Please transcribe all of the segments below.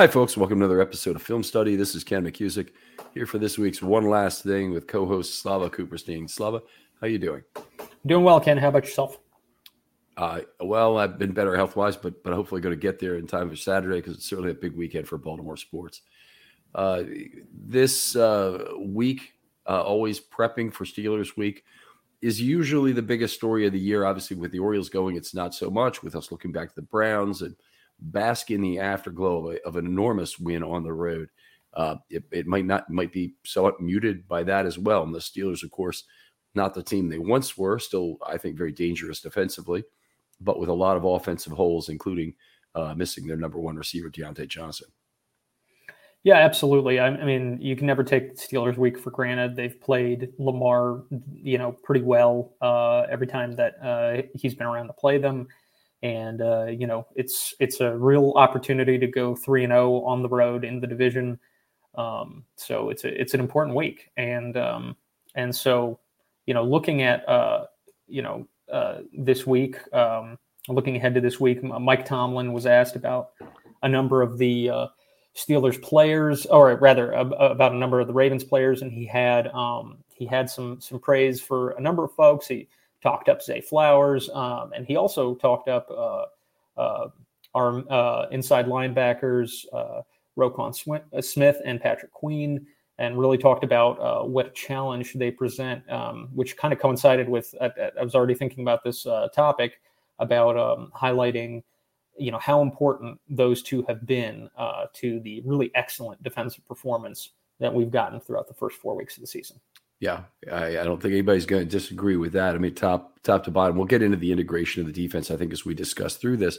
Hi, folks. Welcome to another episode of Film Study. This is Ken McKusick here for this week's One Last Thing with co-host Slava Kuperstein. Slava, how you doing? Doing well, Ken. How about yourself? Uh, well, I've been better health-wise, but but hopefully going to get there in time for Saturday because it's certainly a big weekend for Baltimore sports. Uh, this uh, week, uh, always prepping for Steelers week, is usually the biggest story of the year. Obviously, with the Orioles going, it's not so much. With us looking back to the Browns and – bask in the afterglow of, of an enormous win on the road. Uh, it, it, might not might be somewhat muted by that as well. And the Steelers, of course, not the team they once were. Still, I think very dangerous defensively, but with a lot of offensive holes, including uh, missing their number one receiver Diontae Johnson. Yeah, absolutely. I, I, mean, you can never take Steelers week for granted. They've played Lamar, you know, pretty well uh, every time that uh, he's been around to play them and uh, you know it's it's a real opportunity to go three and zero oh on the road in the division. Um, so it's a, it's an important week, and um, and so you know looking at uh, you know uh, this week, um, looking ahead to this week, Mike Tomlin was asked about a number of the uh, Steelers players, or rather about a number of the Ravens players, and he had um, he had some some praise for a number of folks. He talked up Zay Flowers, um, and he also talked up uh, uh, our uh, inside linebackers, uh, uh, Smith and Patrick Queen, and really talked about uh, what challenge they present, um, which kind of coincided with I, I, was already thinking about this topic about um, highlighting. You know how important those two have been to the really excellent defensive performance that we've gotten throughout the first four weeks of the season. Yeah, I, I, don't think anybody's going to disagree with that. I mean, top top to bottom. We'll get into the integration of the defense. I think as we discuss through this.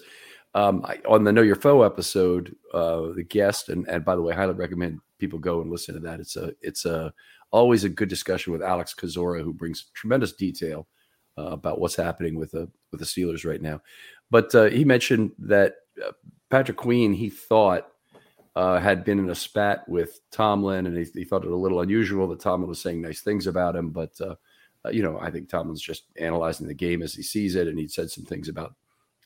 Um, I, on the Know Your Foe episode, uh, the guest and and by the way, I highly recommend people go and listen to that. It's a it's a always a good discussion with Alex Kozora, who brings tremendous detail uh, about what's happening with the with the Steelers right now. But uh, he mentioned that uh, Patrick Queen, he thought uh, had been in a spat with Tomlin, and he, he, thought it a little unusual that Tomlin was saying nice things about him. But uh, uh, you know, I think Tomlin's just analyzing the game as he sees it, and he'd said some things about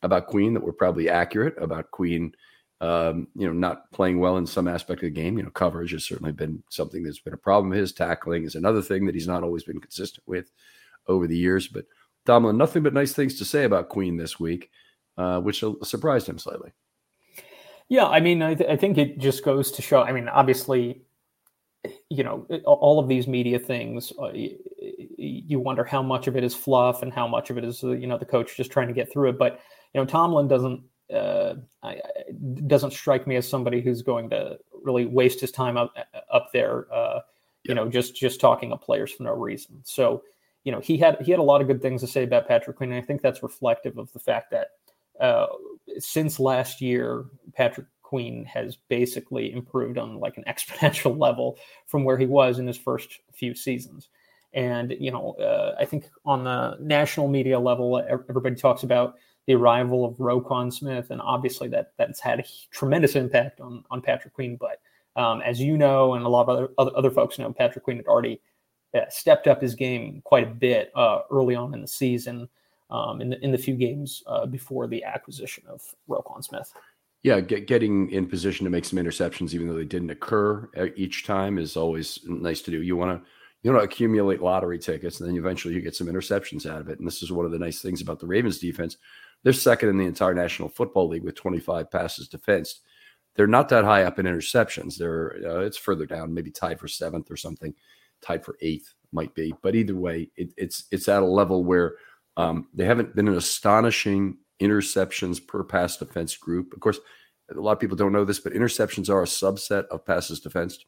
about Queen that were probably accurate about Queen. Um, you know, not playing well in some aspect of the game. You know, coverage has certainly been something that's been a problem of his. Tackling is another thing that he's not always been consistent with over the years. But Tomlin, nothing but nice things to say about Queen this week, uh, which surprised him slightly. Yeah, I mean, I, th- I think it just goes to show. I mean, obviously, you know, all of these media things, uh, you wonder how much of it is fluff and how much of it is, uh, you know, the coach just trying to get through it. But you know, Tomlin doesn't uh, doesn't strike me as somebody who's going to really waste his time up up there. Uh, you know, just just talking of players for no reason. So, you know, he had he had a lot of good things to say about Patrick Queen. And I think that's reflective of the fact that uh, since last year, Patrick Queen has basically improved on like an exponential level from where he was in his first few seasons. And you know, uh, I think on the national media level, everybody talks about the arrival of Roquan Smith, and obviously that that's had a tremendous impact on on Patrick Queen. But um, as you know, and a lot of other other, other folks know, Patrick Queen had already uh, stepped up his game quite a bit uh, early on in the season um, in the in the few games uh, before the acquisition of Roquan Smith. Yeah, get, getting in position to make some interceptions, even though they didn't occur uh, each time, is always nice to do. You want to you to accumulate lottery tickets, and then eventually you get some interceptions out of it. And this is one of the nice things about the Ravens defense. They're second in the entire National Football League with 25 passes defensed. They're not that high up in interceptions. They're uh, it's further down, maybe tied for seventh or something, tied for eighth might be. But either way, it, it's it's at a level where um, they haven't been an astonishing interceptions per pass defense group. Of course, a lot of people don't know this, but interceptions are a subset of passes defensed.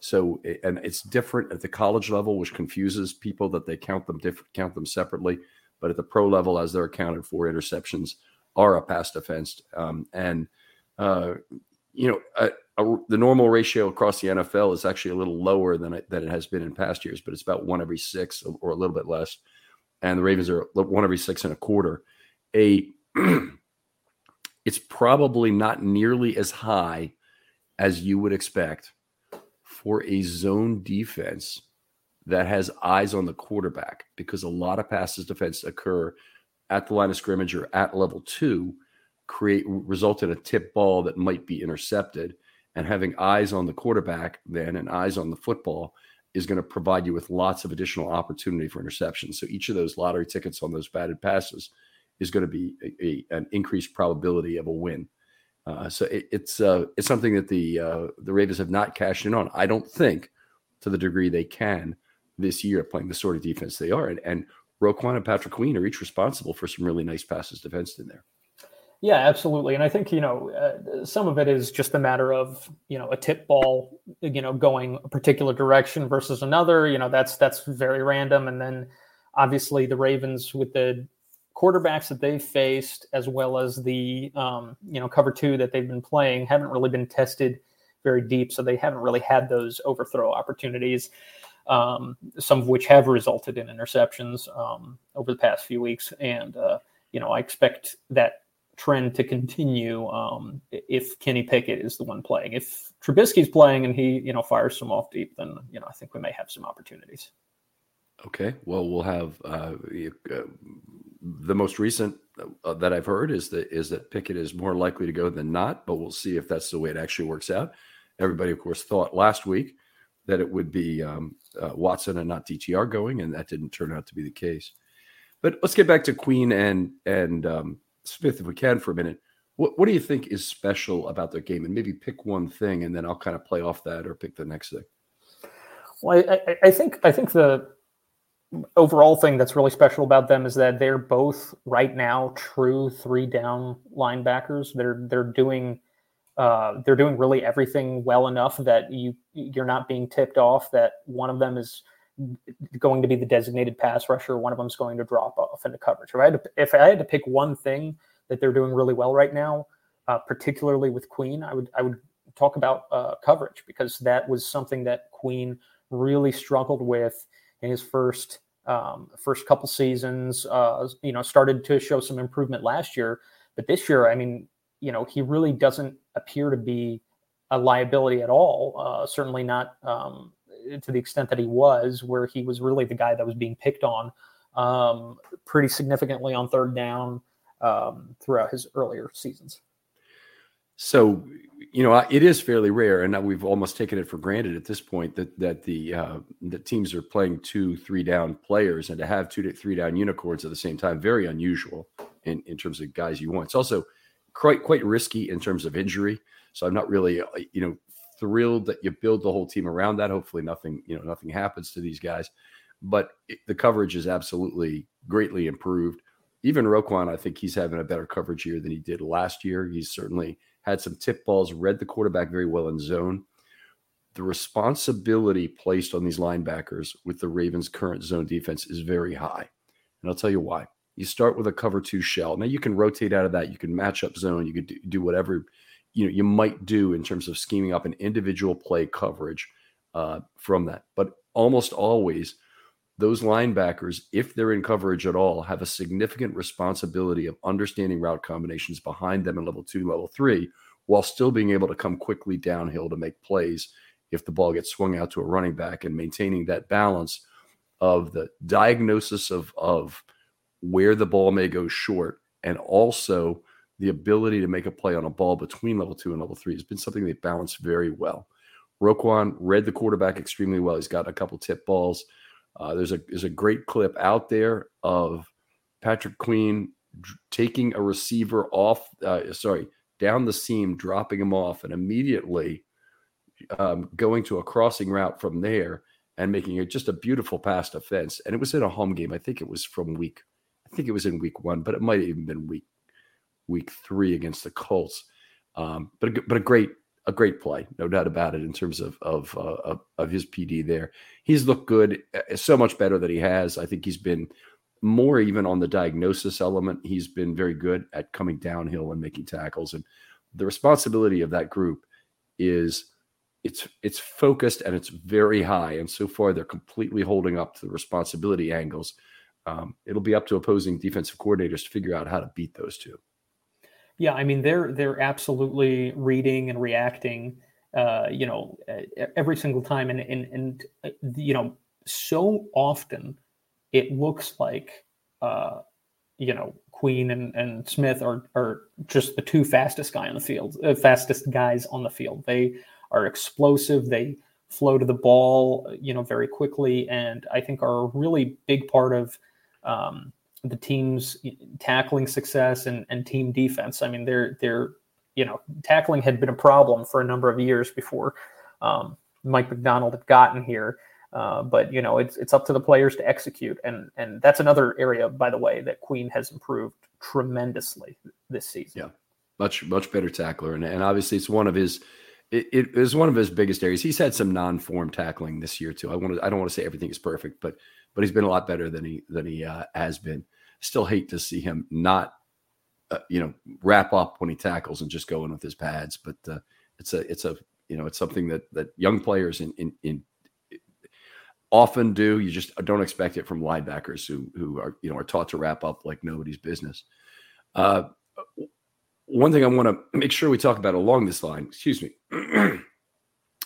So, and it's different at the college level, which confuses people that they count them different, count them separately. But at the pro level, as they're accounted for, interceptions are a pass defense. Um, and uh, you know, a, a, the normal ratio across the NFL is actually a little lower than it, than it has been in past years, but it's about one every six or a little bit less. And the Ravens are one every six and a quarter. A it's probably not nearly as high as you would expect for a zone defense that has eyes on the quarterback because a lot of passes defense occur at the line of scrimmage or at level two create result in a tip ball that might be intercepted and having eyes on the quarterback then and eyes on the football is going to provide you with lots of additional opportunity for interceptions so each of those lottery tickets on those batted passes is going to be a, a, an increased probability of a win. Uh, so it, it's uh, it's something that the uh, the Ravens have not cashed in on. I don't think to the degree they can this year playing the sort of defense they are, and, and Roquan and Patrick Queen are each responsible for some really nice passes defense in there. Yeah, absolutely. And I think, you know, uh, some of it is just a matter of, you know, a tip ball, you know, going a particular direction versus another, you know, that's that's very random and then obviously the Ravens with the quarterbacks that they've faced, as well as the um, you know cover two that they've been playing, haven't really been tested very deep, so they haven't really had those overthrow opportunities. Um, some of which have resulted in interceptions um, over the past few weeks, and uh, you know I expect that trend to continue um, if Kenny Pickett is the one playing. If Trubisky's playing and he you know fires some off deep, then you know I think we may have some opportunities. Okay, well we'll have uh, uh the most recent uh, that I've heard is that is that Pickett is more likely to go than not, but we'll see if that's the way it actually works out. Everybody, of course, thought last week that it would be um, uh, Watson and not DTR going, and that didn't turn out to be the case. But let's get back to Queen and and um, Smith if we can for a minute. What, what do you think is special about their game? And maybe pick one thing, and then I'll kind of play off that or pick the next thing. Well, I, I think I think the overall thing that's really special about them is that they're both right now true three down linebackers. They're they're doing uh, they're doing really everything well enough that you you're not being tipped off that one of them is going to be the designated pass rusher, one of them is going to drop off into coverage. If I had to, if I had to pick one thing that they're doing really well right now, uh, particularly with Queen, I would I would talk about uh, coverage because that was something that Queen really struggled with in his first um, first couple seasons. Uh, you know, started to show some improvement last year, but this year, I mean, you know, he really doesn't appear to be a liability at all. Uh, certainly not um, to the extent that he was, where he was really the guy that was being picked on um, pretty significantly on third down um, throughout his earlier seasons. So, you know, it is fairly rare, and we've almost taken it for granted at this point that that the uh, the teams are playing two, three down players, and to have two to three down unicorns at the same time, very unusual in in terms of guys you want. It's also quite quite risky in terms of injury. So I'm not really, uh, you know, thrilled that you build the whole team around that. Hopefully, nothing you know nothing happens to these guys, but it, the coverage is absolutely greatly improved. Even Roquan, I think he's having a better coverage year than he did last year. He's certainly had some tip balls, read the quarterback very well in zone. The responsibility placed on these linebackers with the Ravens' current zone defense is very high. And I'll tell you why. You start with a cover two shell. Now you can rotate out of that. You can match up zone. You could do whatever you know you might do in terms of scheming up an individual play coverage uh, from that. But almost always, those linebackers, if they're in coverage at all, have a significant responsibility of understanding route combinations behind them in level two, level three, while still being able to come quickly downhill to make plays if the ball gets swung out to a running back and maintaining that balance of the diagnosis of, of where the ball may go short and also the ability to make a play on a ball between level two and level three has been something they balanced very well. Roquan read the quarterback extremely well. He's got a couple tip balls. Uh, there's a there's a great clip out there of Patrick Queen taking a receiver off, uh, sorry, down the seam, dropping him off, and immediately um, going to a crossing route from there and making it just a beautiful pass defense. And it was in a home game. I think it was from week, I think it was in week one, but it might have even been week week three against the Colts. Um, but a, but a great a great play, no doubt about it. In terms of of uh, of, his PD there, he's looked good, uh, so much better that he has. I think he's been more even on the diagnosis element. He's been very good at coming downhill and making tackles, and the responsibility of that group is it's it's focused and it's very high. And so far, they're completely holding up to the responsibility angles. Um, it'll be up to opposing defensive coordinators to figure out how to beat those two. Yeah, I mean they're they're absolutely reading and reacting, uh, you know, every single time, and and and uh, you know, so often it looks like, uh, you know, Queen and, and Smith are are just the two fastest guy on the field, uh, fastest guys on the field. They are explosive. They flow to the ball, you know, very quickly, and I think are a really big part of um, the team's tackling success and, and team defense. I mean, they're they're you know tackling had been a problem for a number of years before um, Mike Macdonald had gotten here. Uh, but you know it's it's up to the players to execute, and and that's another area, by the way, that Queen has improved tremendously this season. Yeah, much much better tackler, and and obviously it's one of his it, it is one of his biggest areas. He's had some non-form tackling this year too. I want to I don't want to say everything is perfect, but but he's been a lot better than he than he uh, has been. Still hate to see him not, uh, you know, wrap up when he tackles and just go in with his pads. But uh, it's a it's a you know it's something that that young players in in, in often do. You just don't expect it from linebackers who who are you know are taught to wrap up like nobody's business. Uh, one thing I want to make sure we talk about along this line, excuse me,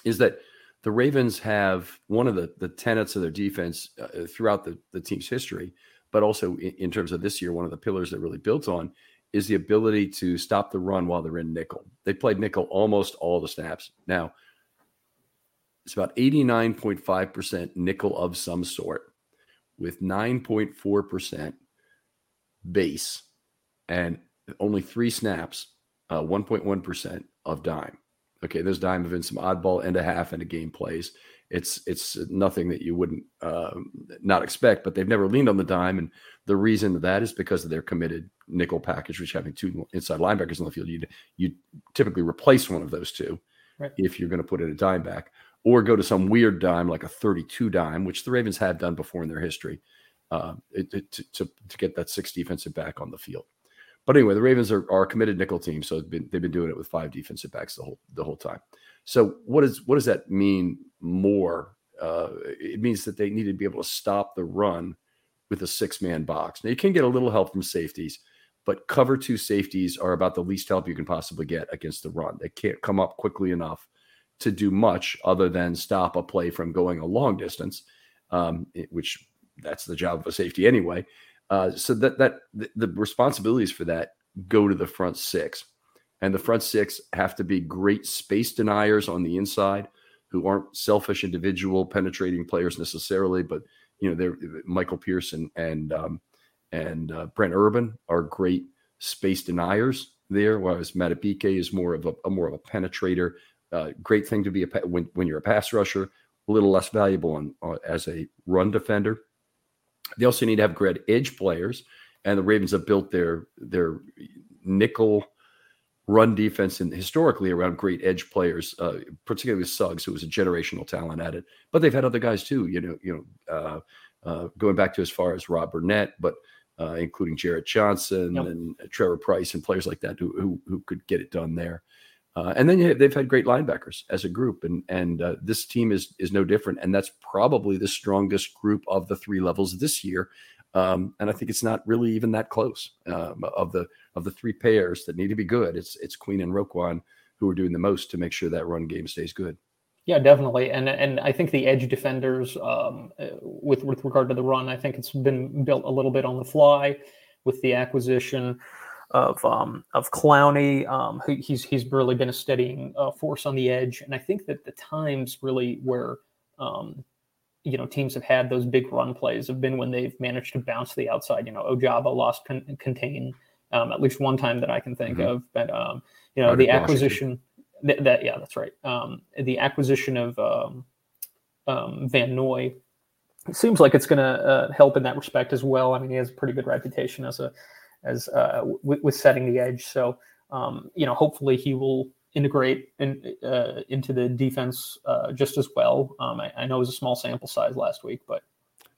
is that the Ravens have one of the, the tenets of their defense uh, throughout the, the team's history, but also in, in, terms of this year, one of the pillars that really built on is the ability to stop the run while they're in nickel. They played nickel almost all the snaps. Now, it's about 89.5% nickel of some sort with 9.4% base and only three snaps, uh, 1.1% of dime. Okay, those dime have been some oddball and a half and a game plays. It's it's nothing that you wouldn't uh, not expect, but they've never leaned on the dime, and the reason that is because of their committed nickel package, which having two inside linebackers on the field, you you typically replace one of those two right. if you're going to put in a dime back, or go to some weird dime like a 32 dime, which the Ravens have done before in their history, uh, it, it, to, to get that six defensive back on the field. But anyway, the Ravens are, are a committed nickel team, so been, they've been doing it with five defensive backs the whole the whole time. So what is what does that mean more? Uh, it means that they need to be able to stop the run with a six man box. Now you can get a little help from safeties, but cover two safeties are about the least help you can possibly get against the run. They can't come up quickly enough to do much other than stop a play from going a long distance, um, which that's the job of a safety anyway. Uh, so that that the, responsibilities for that go to the front six, and the front six have to be great space deniers on the inside, who aren't selfish individual penetrating players necessarily, but you know they're Michael Pierce and um, and uh, Brent Urban are great space deniers there, whereas Madubuike is more of a, a more of a penetrator. Uh, great thing to be a when when you're a pass rusher, a little less valuable on, uh, as a run defender. They also need to have great edge players, and the Ravens have built their their nickel run defense and historically around great edge players, uh, particularly Suggs, who was a generational talent at it. But they've had other guys too. You know, you know, uh, uh, going back to as far as Rob Burnett, but uh, including Jarrett Johnson yep. and Trevor Pryce and players like that who, who, who could get it done there. Uh, and then they've had great linebackers as a group, and and uh, this team is is no different. And that's probably the strongest group of the three levels this year. Um, and I think it's not really even that close um, of the of the three pairs that need to be good. It's it's Queen and Roquan who are doing the most to make sure that run game stays good. Yeah, definitely, and and I think the edge defenders, um, uh, with with regard to the run, I think it's been built a little bit on the fly with the acquisition of um, of Clowney. Um, who, he's he's really been a steadying uh, force on the edge, and I think that the times really where um, you know teams have had those big run plays have been when they've managed to bounce to the outside. You know, Ojabo lost con- contain um, at least one time that I can think mm-hmm. of, but um, you know the acquisition th- that yeah that's right um, the acquisition of Van Noy. It seems like it's going to uh, help in that respect as well. I mean, he has a pretty good reputation as a as uh, with, setting the edge. So um, you know, hopefully he will integrate in, uh, into the defense uh, just as well. Um, I, I, know it was a small sample size last week, but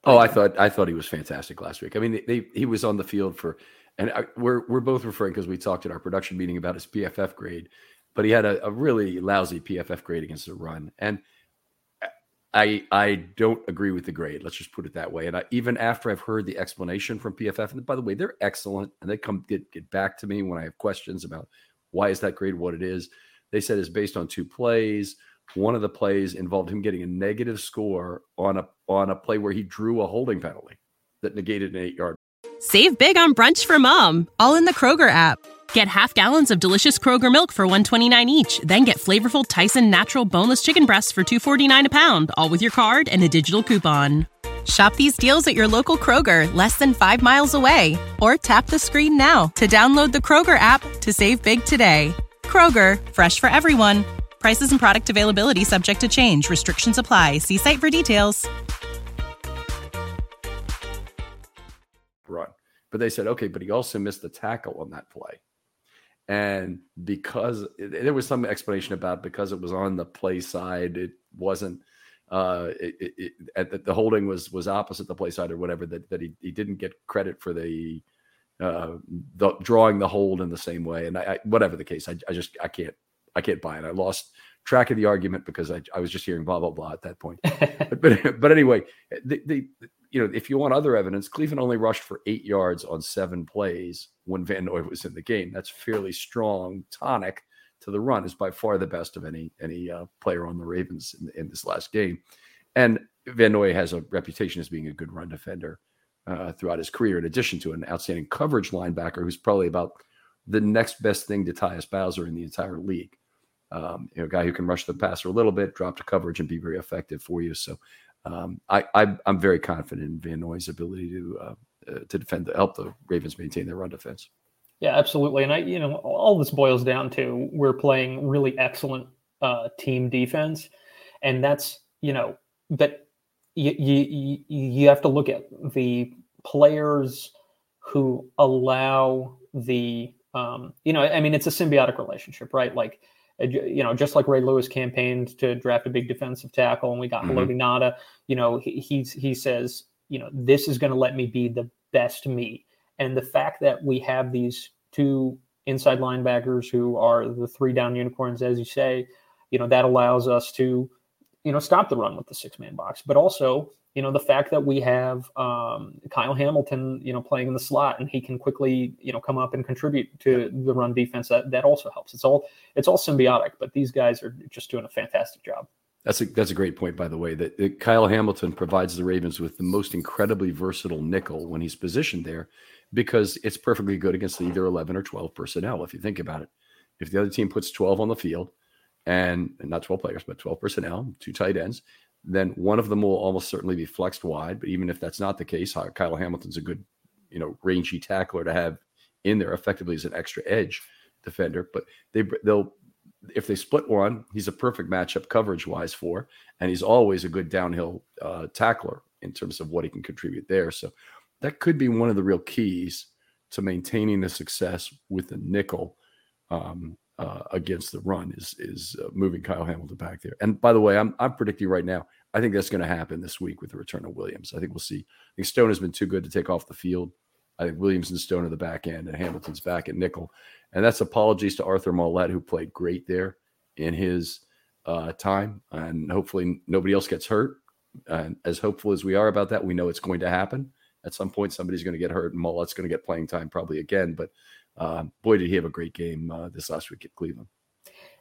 oh, I thought I thought he was fantastic last week. I mean, they, they, he was on the field for, and I, we're we're both referring because we talked at our production meeting about his PFF grade, but he had a, a really lousy PFF grade against the run, and I I don't agree with the grade. Let's just put it that way. And I, even after I've heard the explanation from PFF, and by the way, they're excellent, and they come get get back to me when I have questions about why is that grade what it is. They said it's based on two plays. One of the plays involved him getting a negative score on a on a play where he drew a holding penalty that negated an eight yard. Save big on brunch for mom, all in the Kroger app. Get half gallons of delicious Kroger milk for 129 each, then get flavorful Tyson natural boneless chicken breasts for 249 a pound, all with your card and a digital coupon. Shop these deals at your local Kroger, less than 5 miles away, or tap the screen now to download the Kroger app to save big today. Kroger, fresh for everyone. Prices and product availability subject to change. Restrictions apply. See site for details. Run. But they said, okay, but he also missed the tackle on that play. And because there was some explanation about because it was on the play side, it wasn't uh it, it, it, the holding was was opposite the play side or whatever that, that he, he didn't get credit for the uh the drawing the hold in the same way. And I, I whatever the case I, I just I can't I can't buy it. I lost track of the argument because I, I was just hearing blah blah blah at that point. But, but but anyway the, the you know, if you want other evidence, Cleveland only rushed for eight yards on seven plays when Van Noy was in the game. That's fairly strong tonic to the run. Is by far the best of any any uh, player on the Ravens in, in, this last game. And Van Noy has a reputation as being a good run defender uh, throughout his career, in addition to an outstanding coverage linebacker who's probably about the next best thing to Tyus Bowser in the entire league. Um, you know, a guy who can rush the passer a little bit, drop to coverage, and be very effective for you. So um, I, I am very confident in Van Noy's ability to uh, uh, to defend, to help the Ravens maintain their run defense. Yeah, absolutely. And I, you know, all this boils down to we're playing really excellent uh, team defense, and that's you know, but you you you have to look at the players who allow the um, you know, I mean, it's a symbiotic relationship, right? Like uh, you know, just like Ray Lewis campaigned to draft a big defensive tackle, and we got mm mm You know, he he's, he says, you know, this is going to let me be the best me. And the fact that we have these two inside linebackers who are the three down unicorns, as you say, you know, that allows us to, you know, stop the run with the six man box, but also you know the fact that we have um, Kyle Hamilton, you know, playing in the slot and he can quickly, you know, come up and contribute to the run defense. That that also helps. It's all it's all symbiotic, but these guys are just doing a fantastic job. That's a that's a great point, by the way. That, that Kyle Hamilton provides the Ravens with the most incredibly versatile nickel when he's positioned there, because it's perfectly good against either eleven or twelve personnel. If you think about it, if the other team puts twelve on the field, and not twelve players, but twelve personnel, two tight ends, then one of them will almost certainly be flexed wide. But even if that's not the case, Kyle Hamilton's a good, you know, rangy tackler to have in there effectively as an extra edge defender. But they they'll if they split one, he's a perfect matchup coverage wise for, and he's always a good downhill uh, tackler in terms of what he can contribute there. So that could be one of the real keys to maintaining the success with the nickel. Um, uh, against the run is is uh, moving Kyle Hamilton back there. And by the way, I'm I'm predicting right now. I think that's going to happen this week with the return of Williams. I think we'll see. I think Stone has been too good to take off the field. I think Williams and Stone are the back end, and Hamilton's back at nickel. And that's apologies to Arthur Maulet, who played great there in his uh, time. And hopefully nobody else gets hurt. And as hopeful as we are about that, we know it's going to happen. At some point, somebody's going to get hurt, and Maulet's going to get playing time probably again. But uh, boy, did he have a great game uh, this last week at Cleveland.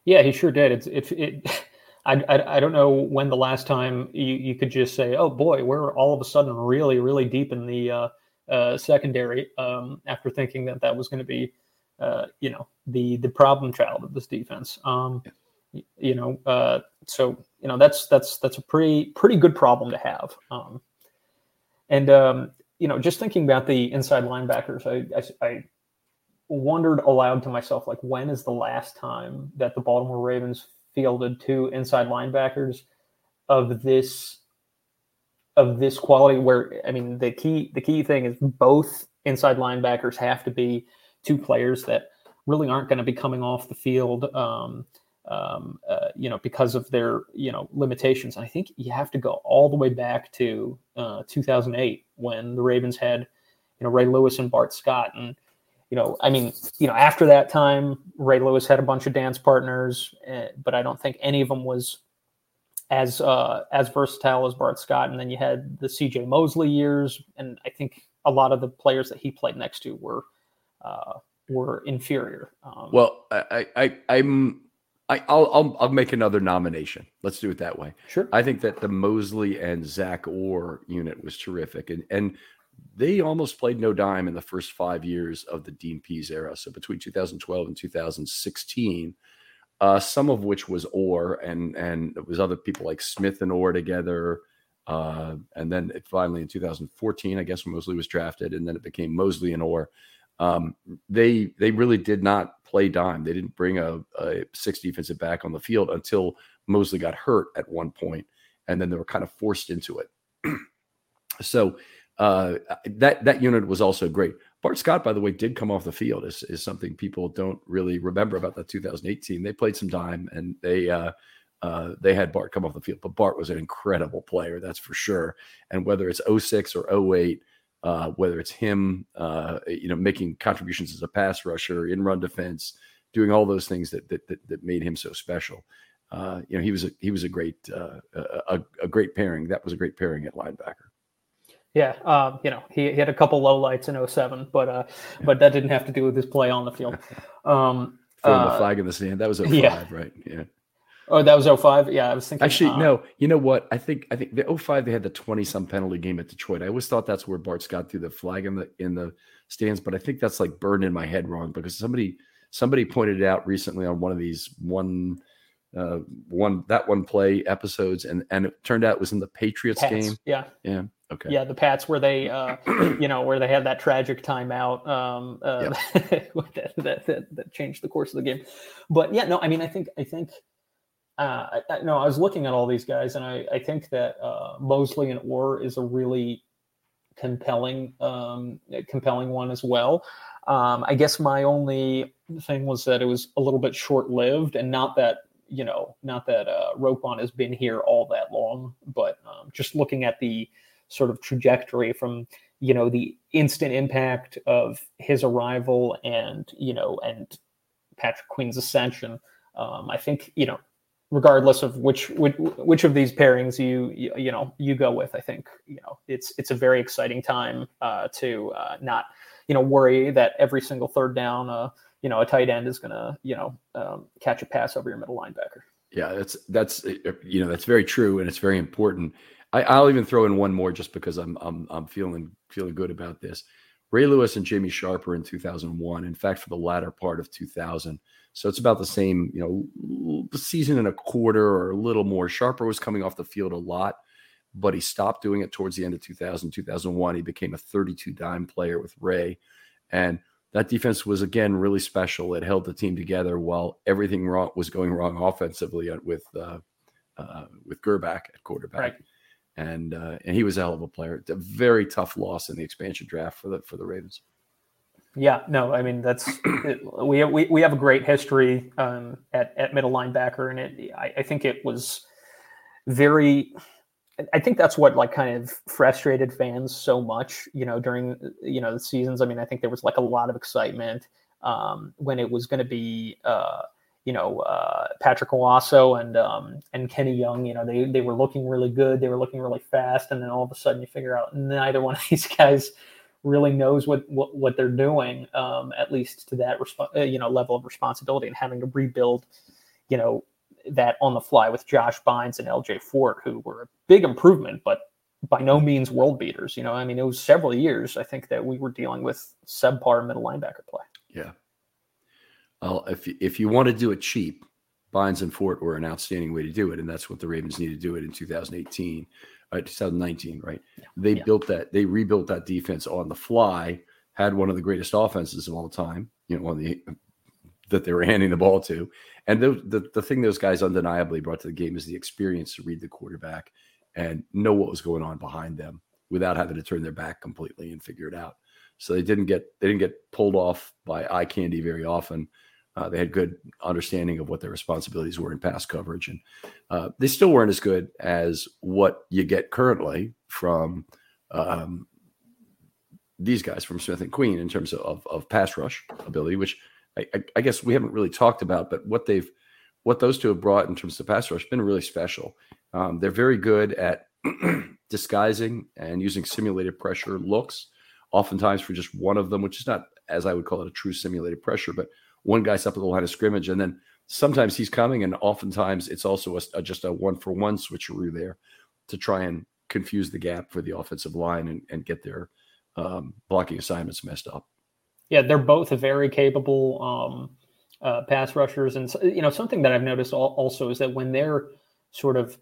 Yeah, he sure did. It's it. it I, I, I don't know when the last time you, you could just say, oh boy, we're all of a sudden really really deep in the uh, secondary um, after thinking that that was going to be uh, you know the the problem child of this defense. Um. You know, uh, so you know that's that's that's a pretty pretty good problem to have. Um, and um, you know, just thinking about the inside linebackers, I, I, I wondered aloud to myself, like, when is the last time that the Baltimore Ravens fielded two inside linebackers of this of this quality? Where I mean, the key the key thing is both inside linebackers have to be two players that really aren't going to be coming off the field. Um, um, uh, you know, because of their you know limitations. And I think you have to go all the way back to uh, 2008 when the Ravens had you know Ray Lewis and Bart Scott, and you know, I mean, you know, after that time, Ray Lewis had a bunch of dance partners, uh, but I don't think any of them was as uh, as versatile as Bart Scott. And then you had the C.J. Mosley years, and I think a lot of the players that he played next to were uh, were inferior. Um, well, I, I, I'm I, will I'll I'll make another nomination. Let's do it that way. Sure. I think that the Mosley and Zach Orr unit was terrific, and and they almost played no dime in the first five years of the Dean Pees era. So between 2012 and 2016, uh, some of which was Orr, and and it was other people like Smith and Orr together. Uh, and then it finally in 2014, I guess Mosley was drafted, and then it became Mosley and Orr. Um, they they really did not play dime. They didn't bring a, a six defensive back on the field until Mosley got hurt at one point, and then they were kind of forced into it. so uh, that that unit was also great. Bart Scott, by the way, did come off the field. Is is something people don't really remember about the 2018. They played some dime, and they uh, uh, they had Bart come off the field. But Bart was an incredible player, that's for sure. And whether it's 06 or 08, uh, whether it's him, uh, you know, making contributions as a pass rusher, in run defense, doing all those things that that that, that made him so special. Uh, you know, he was a he was a great uh, a, a, great pairing. That was a great pairing at linebacker. Yeah, um, you know, he, he, had a couple low lights in 07, but uh, but that didn't have to do with his play on the field. Um, Throwing the uh, flag in the sand. That was 05, yeah. right? Yeah. Oh, that was 05? Yeah, I was thinking. Actually, uh, no. You know what? I think I think the 05 they had the 20 some penalty game at Detroit. I always thought that's where Bart Scott threw the flag in the in the stands, but I think that's like burned in my head wrong because somebody somebody pointed it out recently on one of these one uh one that one play episodes and and it turned out it was in the Patriots Pats, game. Yeah. Yeah. Okay. Yeah, the Pats where they, uh, you know, where they had that tragic timeout um, uh, yep. that, that, that, that, changed the course of the game. But yeah, no, I mean, I think I think uh, I, no, I was looking at all these guys, and I, I think that uh, Mosley and Orr is a really compelling, um, compelling one as well. Um, I guess my only thing was that it was a little bit short lived, and not that you know, not that uh, Roquan has been here all that long, but um, just looking at the sort of trajectory from you know the instant impact of his arrival and you know and Patrick Queen's ascension. Um, I think you know regardless of which, which which of these pairings you, you, you know you go with. I think you know it's it's a very exciting time uh, to uh, not you know worry that every single third down uh, you know a tight end is going to you know um, catch a pass over your middle linebacker. Yeah, that's that's you know that's very true and it's very important. I, will even throw in one more just because I'm I'm I'm feeling feeling good about this. Ray Lewis and Jamie Sharper in 2001. In fact, for the latter part of 2000. So it's about the same, you know, season and a quarter or a little more. Sharper was coming off the field a lot, but he stopped doing it towards the end of 2000, 2001. He became a 32 dime player with Ray. And that defense was again really special. It held the team together while everything wrong was going wrong offensively with uh, uh, with Grbac at quarterback. Right and uh, and he was a hell of a player. It's a very tough loss in the expansion draft for the for the Ravens. Yeah, no, I mean that's it, we, we we have a great history um, at at middle linebacker, and it I, I, think it was very. I think that's what like kind of frustrated fans so much, you know, during you know the seasons. I mean, I think there was like a lot of excitement um, when it was going to be. Uh, you know uh, Patrick Onwuasor and um, and Kenny Young. You know they they were looking really good. They were looking really fast, and then all of a sudden you figure out neither one of these guys really knows what what, what they're doing. Um, at least to that resp- uh, you know level of responsibility and having to rebuild. You know that on the fly with Josh Bynes and LJ Fort, who were a big improvement, but by no means world beaters. You know, I mean, it was several years I think that we were dealing with subpar middle linebacker play. Yeah, well, if if you want to do it cheap, Bynes and Fort were an outstanding way to do it, and that's what the Ravens needed to do it in 2018, uh, 2019, right? Yeah. They yeah. built that, they rebuilt that defense on the fly. Had one of the greatest offenses of all time, you know, on the that they were handing the ball to, and the, the the thing those guys undeniably brought to the game is the experience to read the quarterback and know what was going on behind them without having to turn their back completely and figure it out. so they didn't get they didn't get pulled off by eye candy very often. Uh, they had good understanding of what their responsibilities were in pass coverage, and uh, they still weren't as good as what you get currently from um, these guys from Smith and Queen in terms of, of pass rush ability, which I, I, guess we haven't really talked about, but what they've what those two have brought in terms of pass rush been really special. Um, they're very good at disguising and using simulated pressure looks, oftentimes for just one of them, which is not as I would call it a true simulated pressure, but one guy's up at the line of scrimmage, and then sometimes he's coming, and oftentimes it's also a, a, just a one for one switcheroo there to try and confuse the gap for the offensive line and, and get their um, blocking assignments messed up. Yeah, they're both very capable um, uh, pass rushers, and you know something that I've noticed also is that when they're sort of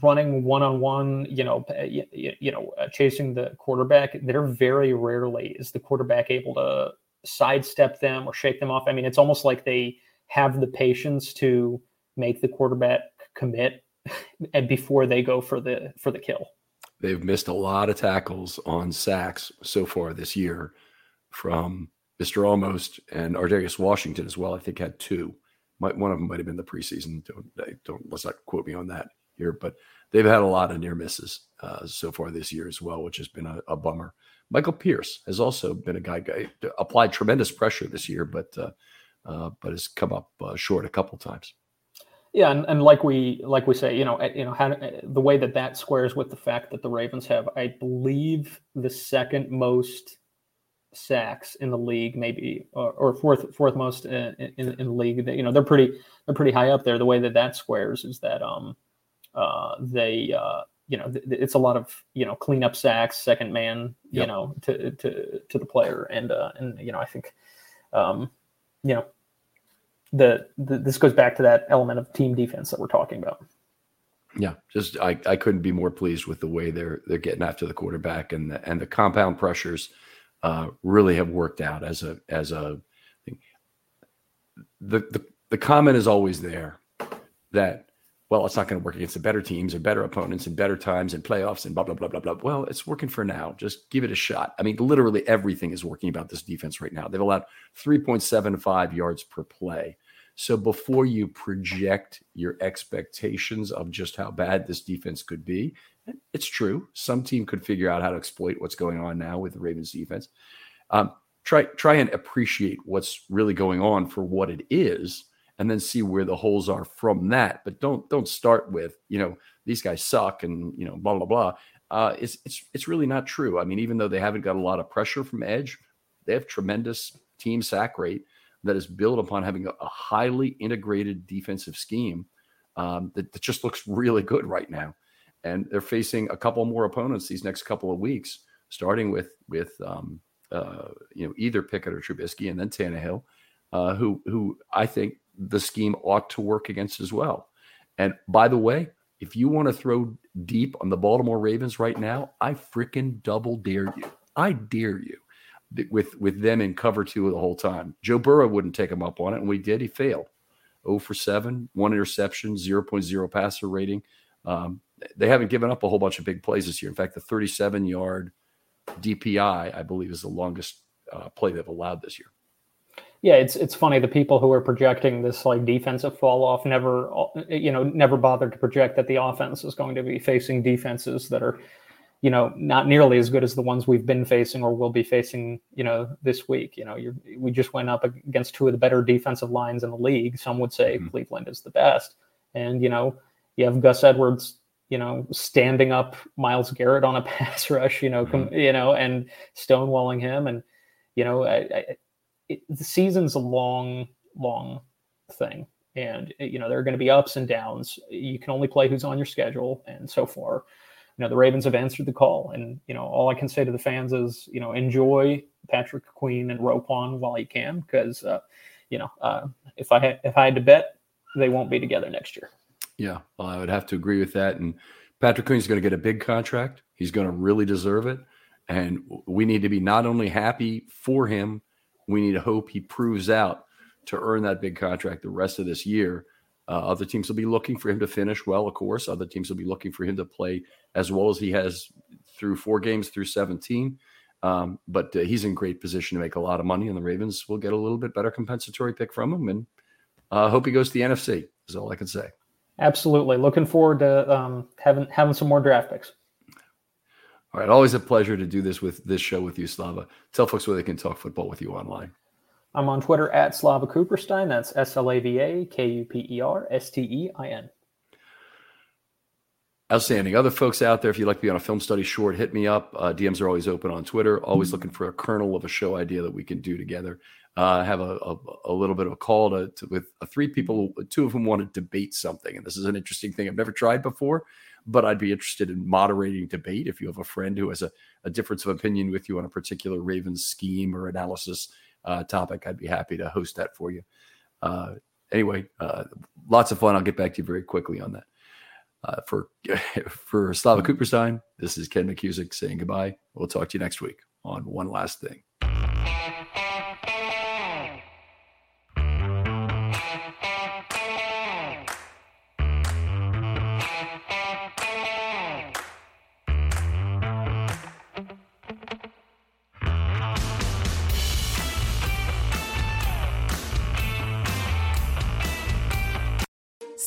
running one on one, you know, you, you know, uh, chasing the quarterback, they're very rarely is the quarterback able to sidestep them or shake them off. I mean, it's almost like they have the patience to make the quarterback commit and before they go for the for the kill. They've missed a lot of tackles on sacks so far this year from Mr. Almost and Ar'Darius Washington as well. I think had two. Might, one of them might have been the preseason. Don't, don't let's not quote me on that here, but they've had a lot of near misses uh, so far this year as well, which has been a, a, bummer. Michael Pierce has also been a guy, guy applied tremendous pressure this year, but uh, uh, but has come up uh, short a couple times. Yeah, and, and like we like we say, you know, you know, how, the way that that squares with the fact that the Ravens have, I believe, the second most sacks in the league, maybe or, or fourth fourth most in, in, in, the league. You know, they're pretty they're pretty high up there. The way that that squares is that um uh they uh you know th- it's a lot of you know cleanup sacks, second man, you know, to to to the player, and uh and you know I think um you know the, the this goes back to that element of team defense that we're talking about. Yeah, just I, I couldn't be more pleased with the way they're they're getting after the quarterback and the and the compound pressures uh, really have worked out as a as a thing. The, the the comment is always there that well it's not going to work against the better teams or better opponents and better times and playoffs and blah blah blah blah blah. Well, it's working for now. Just give it a shot. I mean, literally everything is working about this defense right now. They've allowed 3.75 yards per play so before you project your expectations of just how bad this defense could be, it's true. Some team could figure out how to exploit what's going on now with the Ravens defense. Um, try try and appreciate what's really going on for what it is, and then see where the holes are from that. But don't don't start with you know these guys suck and you know blah blah blah. Uh, it's it's it's really not true. I mean, even though they haven't got a lot of pressure from edge, they have tremendous team sack rate that is built upon having a, highly integrated defensive scheme um, that, that, just looks really good right now. And they're facing a couple more opponents these next couple of weeks, starting with with um, uh, you know either Pickett or Trubisky, and then Tannehill, uh, who who I think the scheme ought to work against as well. And by the way, if you want to throw deep on the Baltimore Ravens right now, I freaking double dare you. I dare you with with them in cover two the whole time. Joe Burrow wouldn't take him up on it, and we did. He failed. 0 for 7, one interception, 0.0 passer rating. Um, they haven't given up a whole bunch of big plays this year. In fact, the 37 yard DPI, I believe, is the longest uh, play they've allowed this year. Yeah, it's it's funny. The people who are projecting this like defensive fall off never, you know, never bothered to project that the offense is going to be facing defenses that are you know, not nearly as good as the ones we've been facing or will be facing, you know, this week. You know, we just went up against two of the better defensive lines in the league. Some would say mm-hmm. Cleveland is the best. And, you know, you have Gus Edwards, you know, standing up Myles Garrett on a pass rush, you know, mm-hmm. com, you know, and stonewalling him. And, you know, I, I, it, the season's a long, long thing. And, you know, there are going to be ups and downs. You can only play who's on your schedule. And so far, you know the Ravens have answered the call, and you know all I can say to the fans is you know enjoy Patrick Queen and Roquan while you can, because uh, you know uh, if I had if I had to bet, they won't be together next year. Yeah, well, I would have to agree with that. And Patrick Queen's going to get a big contract. He's going to really deserve it, and we need to be not only happy for him, we need to hope he proves out to earn that big contract the rest of this year uh, other teams will be looking for him to finish well, of course. Other teams will be looking for him to play as well as he has through four games through 17. Um, but uh, he's in great position to make a lot of money, and the Ravens will get a little bit better compensatory pick from him. And I uh, hope he goes to the NFC. Is all I can say. Absolutely, looking forward to um, having having some more draft picks. All right, always a pleasure to do this with this show with you, Slava. Tell folks where they can talk football with you online. I'm on Twitter at Slava Kuperstein. That's S L A V A K U P E R S T E I N. Outstanding. Other folks out there, if you'd like to be on a film study short, hit me up. Uh, DMs are always open on Twitter. Always looking for a kernel of a show idea that we can do together. Uh, have a, a, a, little bit of a call to, to, with three people, two of whom want to debate something, and this is an interesting thing I've never tried before. But I'd be interested in moderating debate. If you have a friend who has a, a difference of opinion with you on a particular Ravens scheme or analysis uh, topic, I'd be happy to host that for you. Uh, anyway, uh, lots of fun. I'll get back to you very quickly on that. Uh, for for Slava Kuperstein, this is Ken McKusick saying goodbye. We'll talk to you next week on One Last Thing.